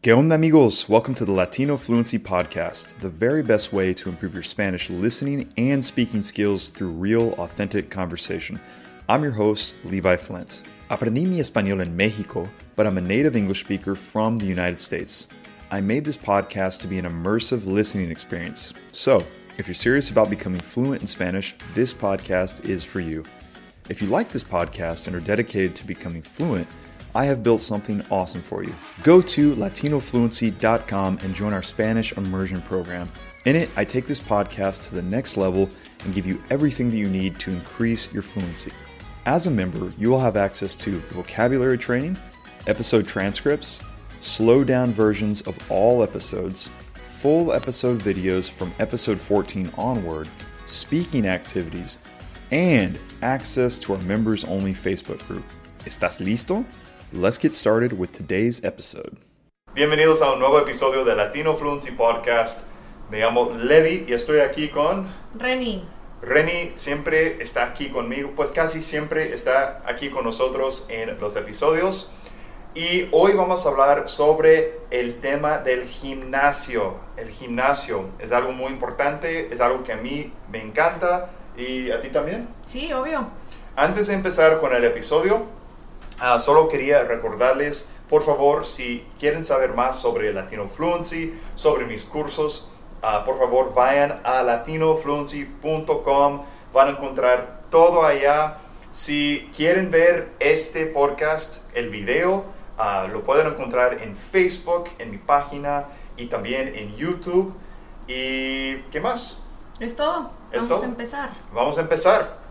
¿Qué onda, amigos? Welcome to the Latino Fluency Podcast, the very best way to improve your Spanish listening and speaking skills through real, authentic conversation. I'm your host, Levi Flint. Aprendí mi español en Mexico, but I'm a native English speaker from the United States. I made this podcast to be an immersive listening experience. So, if you're serious about becoming fluent in Spanish, this podcast is for you. If you like this podcast and are dedicated to becoming fluent, I have built something awesome for you. Go to latinofluency.com and join our Spanish immersion program. In it, I take this podcast to the next level and give you everything that you need to increase your fluency. As a member, you will have access to vocabulary training, episode transcripts, slow down versions of all episodes, full episode videos from episode 14 onward, speaking activities, and access to our members only Facebook group. ¿Estás listo? Let's get started with today's episode. Bienvenidos a un nuevo episodio de Latino Fluency Podcast. Me llamo Levi y estoy aquí con Reni. Reni. Siempre está aquí conmigo, pues casi siempre está aquí con nosotros en los episodios. Y hoy vamos a hablar sobre el tema del gimnasio. El gimnasio es algo muy importante, es algo que a mí me encanta y a ti también. Sí, obvio. Antes de empezar con el episodio, Ah, solo quería recordarles, por favor, si quieren saber más sobre Latino Fluency, sobre mis cursos, ah, por favor vayan a latinofluency.com, van a encontrar todo allá. Si quieren ver este podcast, el video, ah, lo pueden encontrar en Facebook, en mi página y también en YouTube. ¿Y qué más? Es todo. Vamos a empezar. Vamos a empezar.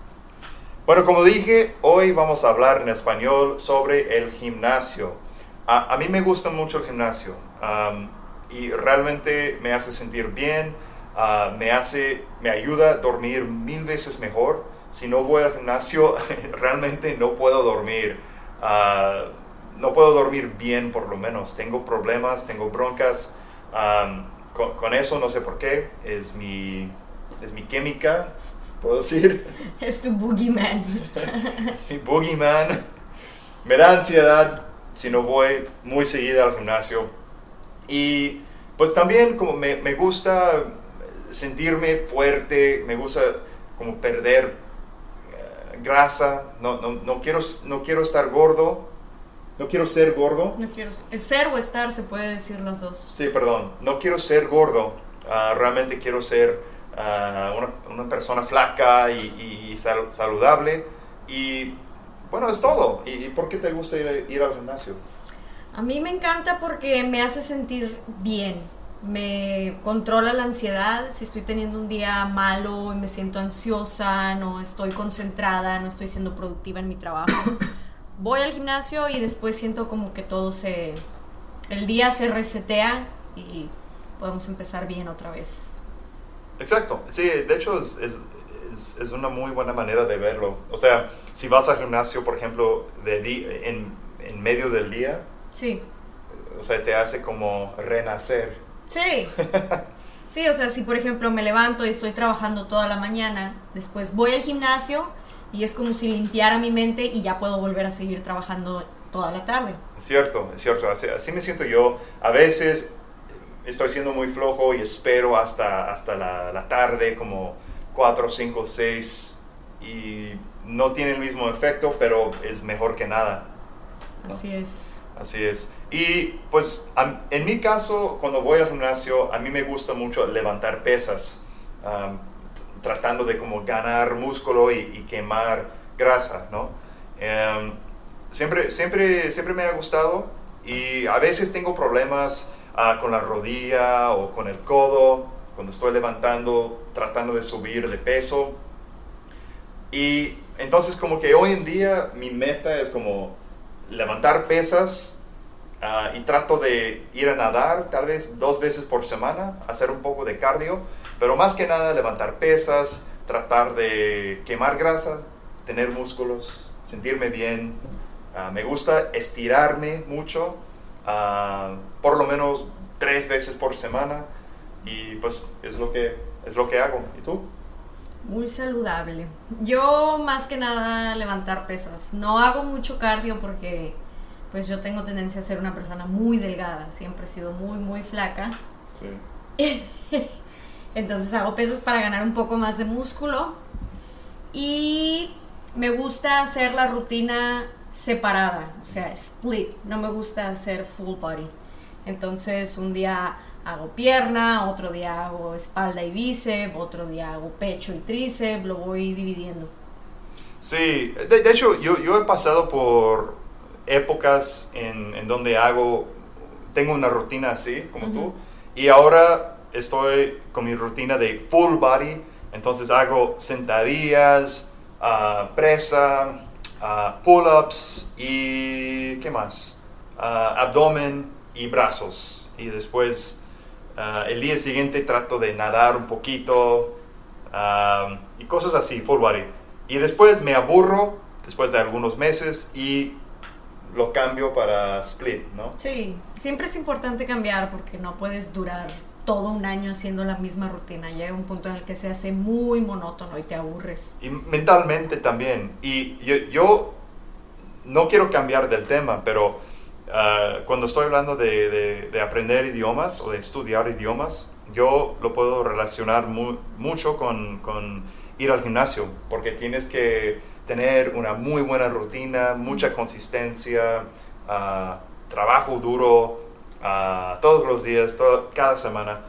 Bueno, como dije, hoy vamos a hablar en español sobre el gimnasio. A, mí me gusta mucho el gimnasio y realmente me hace sentir bien, ah, me, hace, me ayuda a dormir mil veces mejor. Si no voy al gimnasio, realmente no puedo dormir. Ah, no puedo dormir bien por lo menos. Tengo problemas, tengo broncas. con, con, eso no sé por qué. Es mi, es mi química puedo decir. Es tu boogeyman. es mi boogeyman. Me da ansiedad si no voy muy seguida al gimnasio. Y pues también como me, me gusta sentirme fuerte, me gusta como perder eh, grasa, no, no, no, quiero, no quiero estar gordo, no quiero ser gordo. No quiero ser o estar, se puede decir las dos. Sí, perdón, no quiero ser gordo, ah, realmente quiero ser una, persona flaca y, saludable. Y bueno, es todo. ¿Y, por qué te gusta ir, al gimnasio? A mí me encanta porque me hace sentir bien. Me controla la ansiedad. Si estoy teniendo un día malo y me siento ansiosa, no estoy concentrada, no estoy siendo productiva en mi trabajo, voy al gimnasio y después siento como que todo se. El día se resetea y podemos empezar bien otra vez. Exacto, sí, de hecho es, es, es, una muy buena manera de verlo. O sea, si vas al gimnasio, por ejemplo, de en, en medio del día, sí. o sea, te hace como renacer. Sí. Sí, o sea, si por ejemplo me levanto y estoy trabajando toda la mañana, después voy al gimnasio y es como si limpiara mi mente y ya puedo volver a seguir trabajando toda la tarde. Es cierto, es cierto, así, así me siento yo. A veces estoy siendo muy flojo y espero hasta, hasta la, la tarde, como 4, 5, 6, y no tiene el mismo efecto, pero es mejor que nada. Así es. Así es. Y pues en mi caso, cuando voy al gimnasio, a mí me gusta mucho levantar pesas, tratando de como ganar músculo y, quemar grasa, ¿no? Em, siempre, siempre, siempre me ha gustado y a veces tengo problemas Con la rodilla o con el codo, cuando estoy levantando, tratando de subir de peso. Y entonces como que hoy en día mi meta es como levantar pesas ah, y trato de ir a nadar tal vez dos veces por semana, hacer un poco de cardio, pero más que nada levantar pesas, tratar de quemar grasa, tener músculos, sentirme bien. Ah, me gusta estirarme mucho, por lo menos tres veces por semana y pues es lo que, es lo que hago. ¿Y tú? Muy saludable. Yo más que nada levantar pesas. No hago mucho cardio porque pues yo tengo tendencia a ser una persona muy delgada, siempre he sido muy, muy flaca. Sí. Entonces hago pesas para ganar un poco más de músculo y me gusta hacer la rutina separada, o sea, split, no me gusta hacer full body. Entonces un día hago pierna, otro día hago espalda y bíceps, otro día hago pecho y tríceps, lo voy dividiendo. Sí, de, de hecho yo, yo he pasado por épocas en, en donde hago, tengo una rutina así, como tú, y ahora estoy con mi rutina de full body, entonces hago sentadillas, ah, presa, ah, pull-ups y ¿qué más? Ah, abdomen y brazos. Y después ah, el día siguiente trato de nadar un poquito ah, y cosas así, full body. Y después me aburro después de algunos meses y lo cambio para split, ¿no? Sí, siempre es importante cambiar porque no puedes durar todo un año haciendo la misma rutina. Llega un punto en el que se hace muy monótono y te aburres. Y mentalmente también. Y yo, yo no quiero cambiar del tema, pero ah, cuando estoy hablando de, de- de aprender idiomas o de estudiar idiomas, yo lo puedo relacionar mu- mucho con, ir al gimnasio, porque tienes que tener una muy buena rutina, mucha consistencia, ah, trabajo duro ah, todos los días, cada semana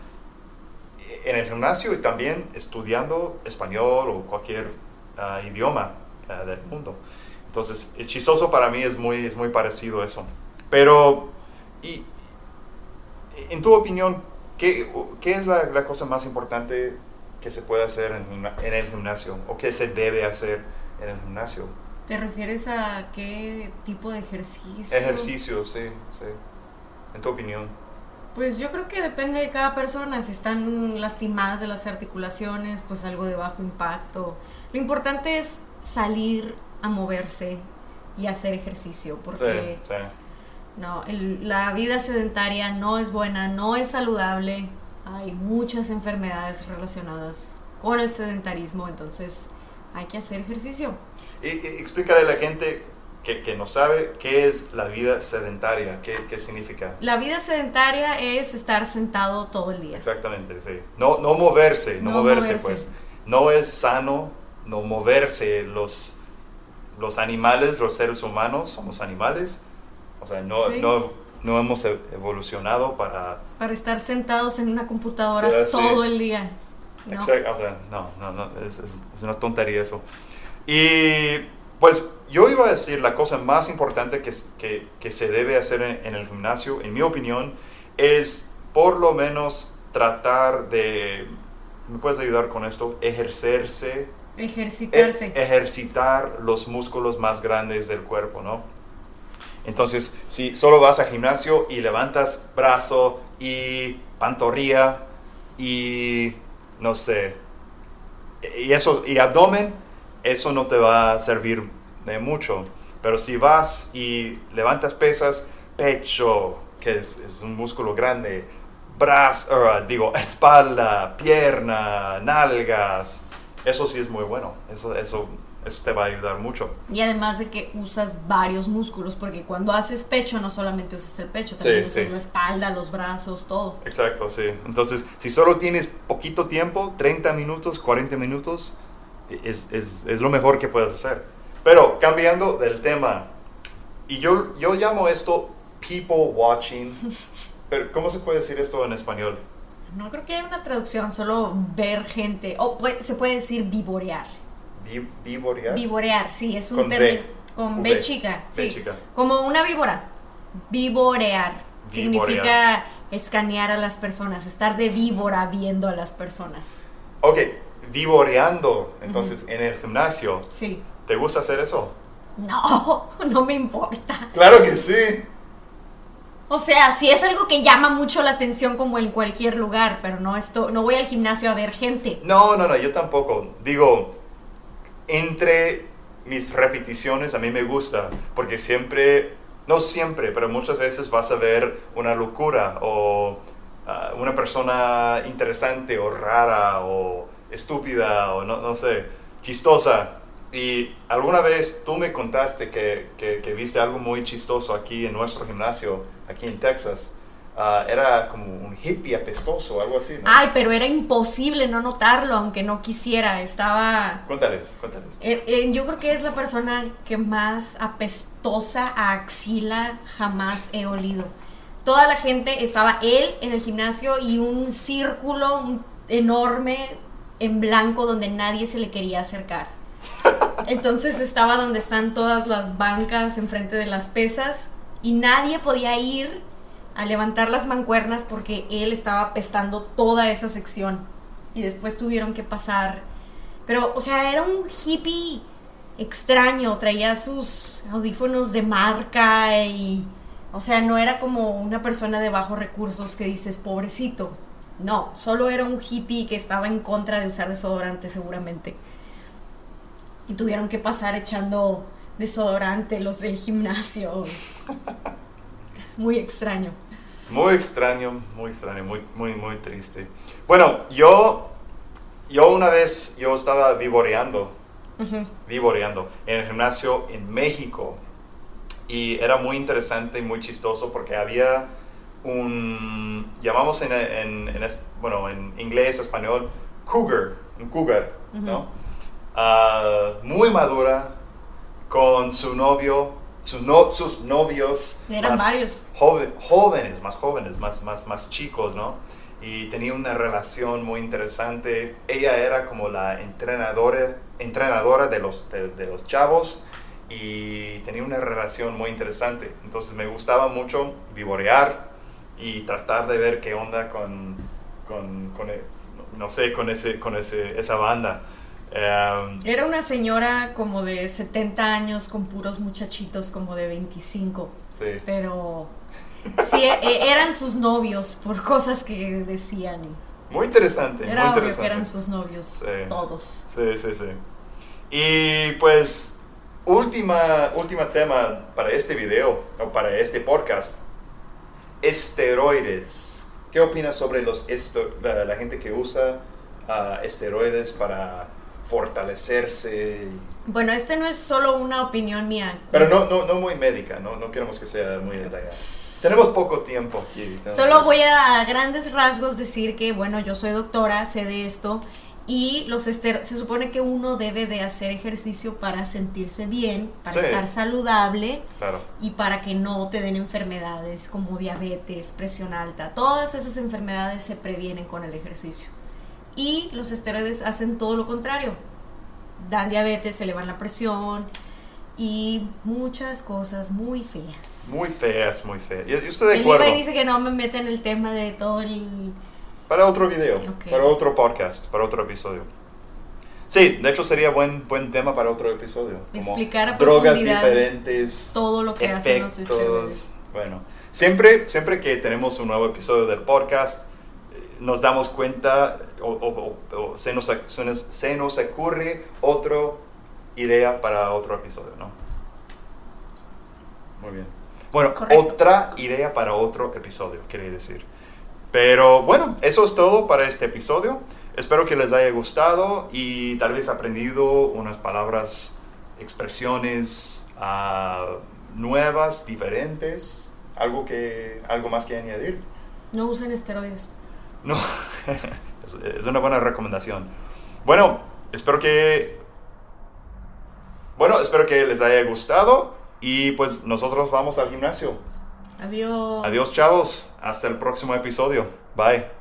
en el gimnasio y también estudiando español o cualquier idioma del mundo. Entonces, es chistoso para mí, es muy, es muy parecido eso. Pero, y, en tu opinión, ¿qué, qué es la, la cosa más importante que se puede hacer en, el gimnasio o que se debe hacer en el gimnasio? ¿Te refieres a qué tipo de ejercicio? Ejercicio, sí, sí. En tu opinión. Pues yo creo que depende de cada persona. Si están lastimadas de las articulaciones, pues algo de bajo impacto. Lo importante es salir a moverse y hacer ejercicio, Sí, porque sí. No, el- la vida sedentaria no es buena, no es saludable. Hay muchas enfermedades relacionadas con el sedentarismo, entonces hay que hacer ejercicio. Y, y explícale a la gente que, que no sabe qué es la vida sedentaria, qué, qué significa. La vida sedentaria es estar sentado todo el día. Exactamente, sí. No, no moverse, no, No moverse, moverse. pues. No es sano no moverse. Los, los animales, los seres humanos, somos animales. O sea, no, Sí. no, no hemos e- evolucionado para... Para estar sentados en una computadora Sí, todo el día. ¿no? Exact- o sea, no, no, no, es, es- es una tontería eso. Y pues yo iba a decir la cosa más importante que, que, que se debe hacer en, en el gimnasio, en mi opinión, es por lo menos tratar de, ¿me puedes ayudar con esto? Ejercerse, Ejercitarse. e- ejercitar los músculos más grandes del cuerpo, ¿no? Entonces, si solo vas al gimnasio y levantas brazo y pantorrilla y no sé, y eso y abdomen, eso no te va a servir de mucho. Pero si vas y levantas pesas, pecho, que es, un músculo grande, brazo, digo, espalda, pierna, nalgas, eso sí es muy bueno. Eso, eso, eso te va a ayudar mucho. Y además de que usas varios músculos, porque cuando haces pecho no solamente usas el pecho, también Sí, usas sí. la espalda, los brazos, todo. Exacto, sí. Entonces, si solo tienes poquito tiempo, 30 minutos, 40 minutos, es, es, es lo mejor que puedes hacer. Pero cambiando del tema, y yo, yo llamo esto people watching, pero ¿cómo se puede decir esto en español? No creo que haya una traducción, solo ver gente. O puede- se puede decir vivorear. Vi- ¿Vivorear? Vivorear, sí, es un término. Con. B chica, sí. chica. Como una víbora. Vivorear. Vivorear. Significa escanear a las personas, estar de víbora viendo a las personas. Ok, vivoreando, entonces, en el gimnasio. Sí. ¿Te gusta hacer eso? No, no me importa. Claro que sí. O sea, sí es algo que llama mucho la atención como en cualquier lugar, pero no esto, no voy al gimnasio a ver gente. No, no, no, yo tampoco. Digo, entre mis repeticiones a mí me gusta, porque siempre, no siempre, pero muchas veces vas a ver una locura o ah, una persona interesante o rara o estúpida o no, no sé, chistosa. Y alguna vez tú me contaste que, que, que viste algo muy chistoso aquí en nuestro gimnasio, aquí en Texas. Ah, era como un hippie apestoso, algo así, ¿no? Ay, pero era imposible no notarlo, aunque no quisiera. Estaba. Cuéntales, cuéntales. Eh, eh, yo creo que es la persona que más apestosa a axila jamás he olido. Toda la gente estaba él en el gimnasio y un círculo enorme en blanco donde nadie se le quería acercar. Entonces estaba donde están todas las bancas enfrente de las pesas y nadie podía ir a levantar las mancuernas porque él estaba apestando toda esa sección. Y después tuvieron que pasar. Pero, o sea, era un hippie extraño, traía sus audífonos de marca y, o sea, no era como una persona de bajos recursos que dices, pobrecito. No, solo era un hippie que estaba en contra de usar desodorante seguramente. Y tuvieron que pasar echando desodorante los del gimnasio. Muy extraño. Muy extraño, muy extraño, muy, muy, muy triste. Bueno, yo, yo una vez, yo estaba vivoreando, Ujú. vivoreando en el gimnasio en México. Y era muy interesante y muy chistoso porque había un, llamamos en, en- en es- bueno, en inglés, español, cougar, un cougar, ¿no? Ah, muy madura, con su novio, no- sus novios. Eran varios. jove- jóvenes, más jóvenes, más, más, más chicos, ¿no? Y tenía una relación muy interesante. Ella era como la entrenadora, entrenadora de los, de, de los chavos y tenía una relación muy interesante. Entonces me gustaba mucho vivorear y tratar de ver qué onda con, con, con el- no sé, con, ese, con ese, esa banda. Em, Era una señora como de 70 años con puros muchachitos como de 25. sí. Pero sí, e- eran sus novios por cosas que decían. y Muy interesante. muy Era obvio interesante. que eran sus novios, Sí. todos. Sí, sí, sí. Y pues, última, última tema para este video, o para este podcast, esteroides. ¿Qué opinas sobre los la gente que usa ah, esteroides para fortalecerse? Bueno, este no es solo una opinión mía. Pero no, no, no muy médica, no, no queremos que sea muy detallada. Tenemos poco tiempo aquí. Solo voy a, a grandes rasgos decir que, bueno, yo soy doctora, sé de esto. Y los ester se supone que uno debe de hacer ejercicio para sentirse bien, para Sí. estar saludable Claro. y para que no te den enfermedades como diabetes, presión alta. Todas esas enfermedades se previenen con el ejercicio. Y los esteroides hacen todo lo contrario. Dan diabetes, se elevan la presión y muchas cosas muy feas. Muy feas, muy feas. Yo estoy de El acuerdo. Dice que no me mete en el tema de todo el... Para otro video, Ok. para otro podcast, para otro episodio. Sí, de hecho sería buen, buen tema para otro episodio. Como Explicar a drogas diferentes, todo lo que hacen los efectos. esteroides. Bueno, siempre, siempre que tenemos un nuevo episodio del podcast, eh, nos damos cuenta o, o- o- o se, nos, se, nos, se nos ocurre otra idea para otro episodio, ¿no? Muy bien. Bueno, Correcto. otra idea para otro episodio, quería decir. Pero bueno, eso es todo para este episodio. Espero que les haya gustado y tal vez aprendido unas palabras, expresiones ah, nuevas, diferentes. Algo, que, algo más que añadir. No usen esteroides. No, es una buena recomendación. Bueno, espero que... Bueno, espero que les haya gustado y pues nosotros vamos al gimnasio. Adiós. Adiós chavos, hasta el próximo episodio. Bye.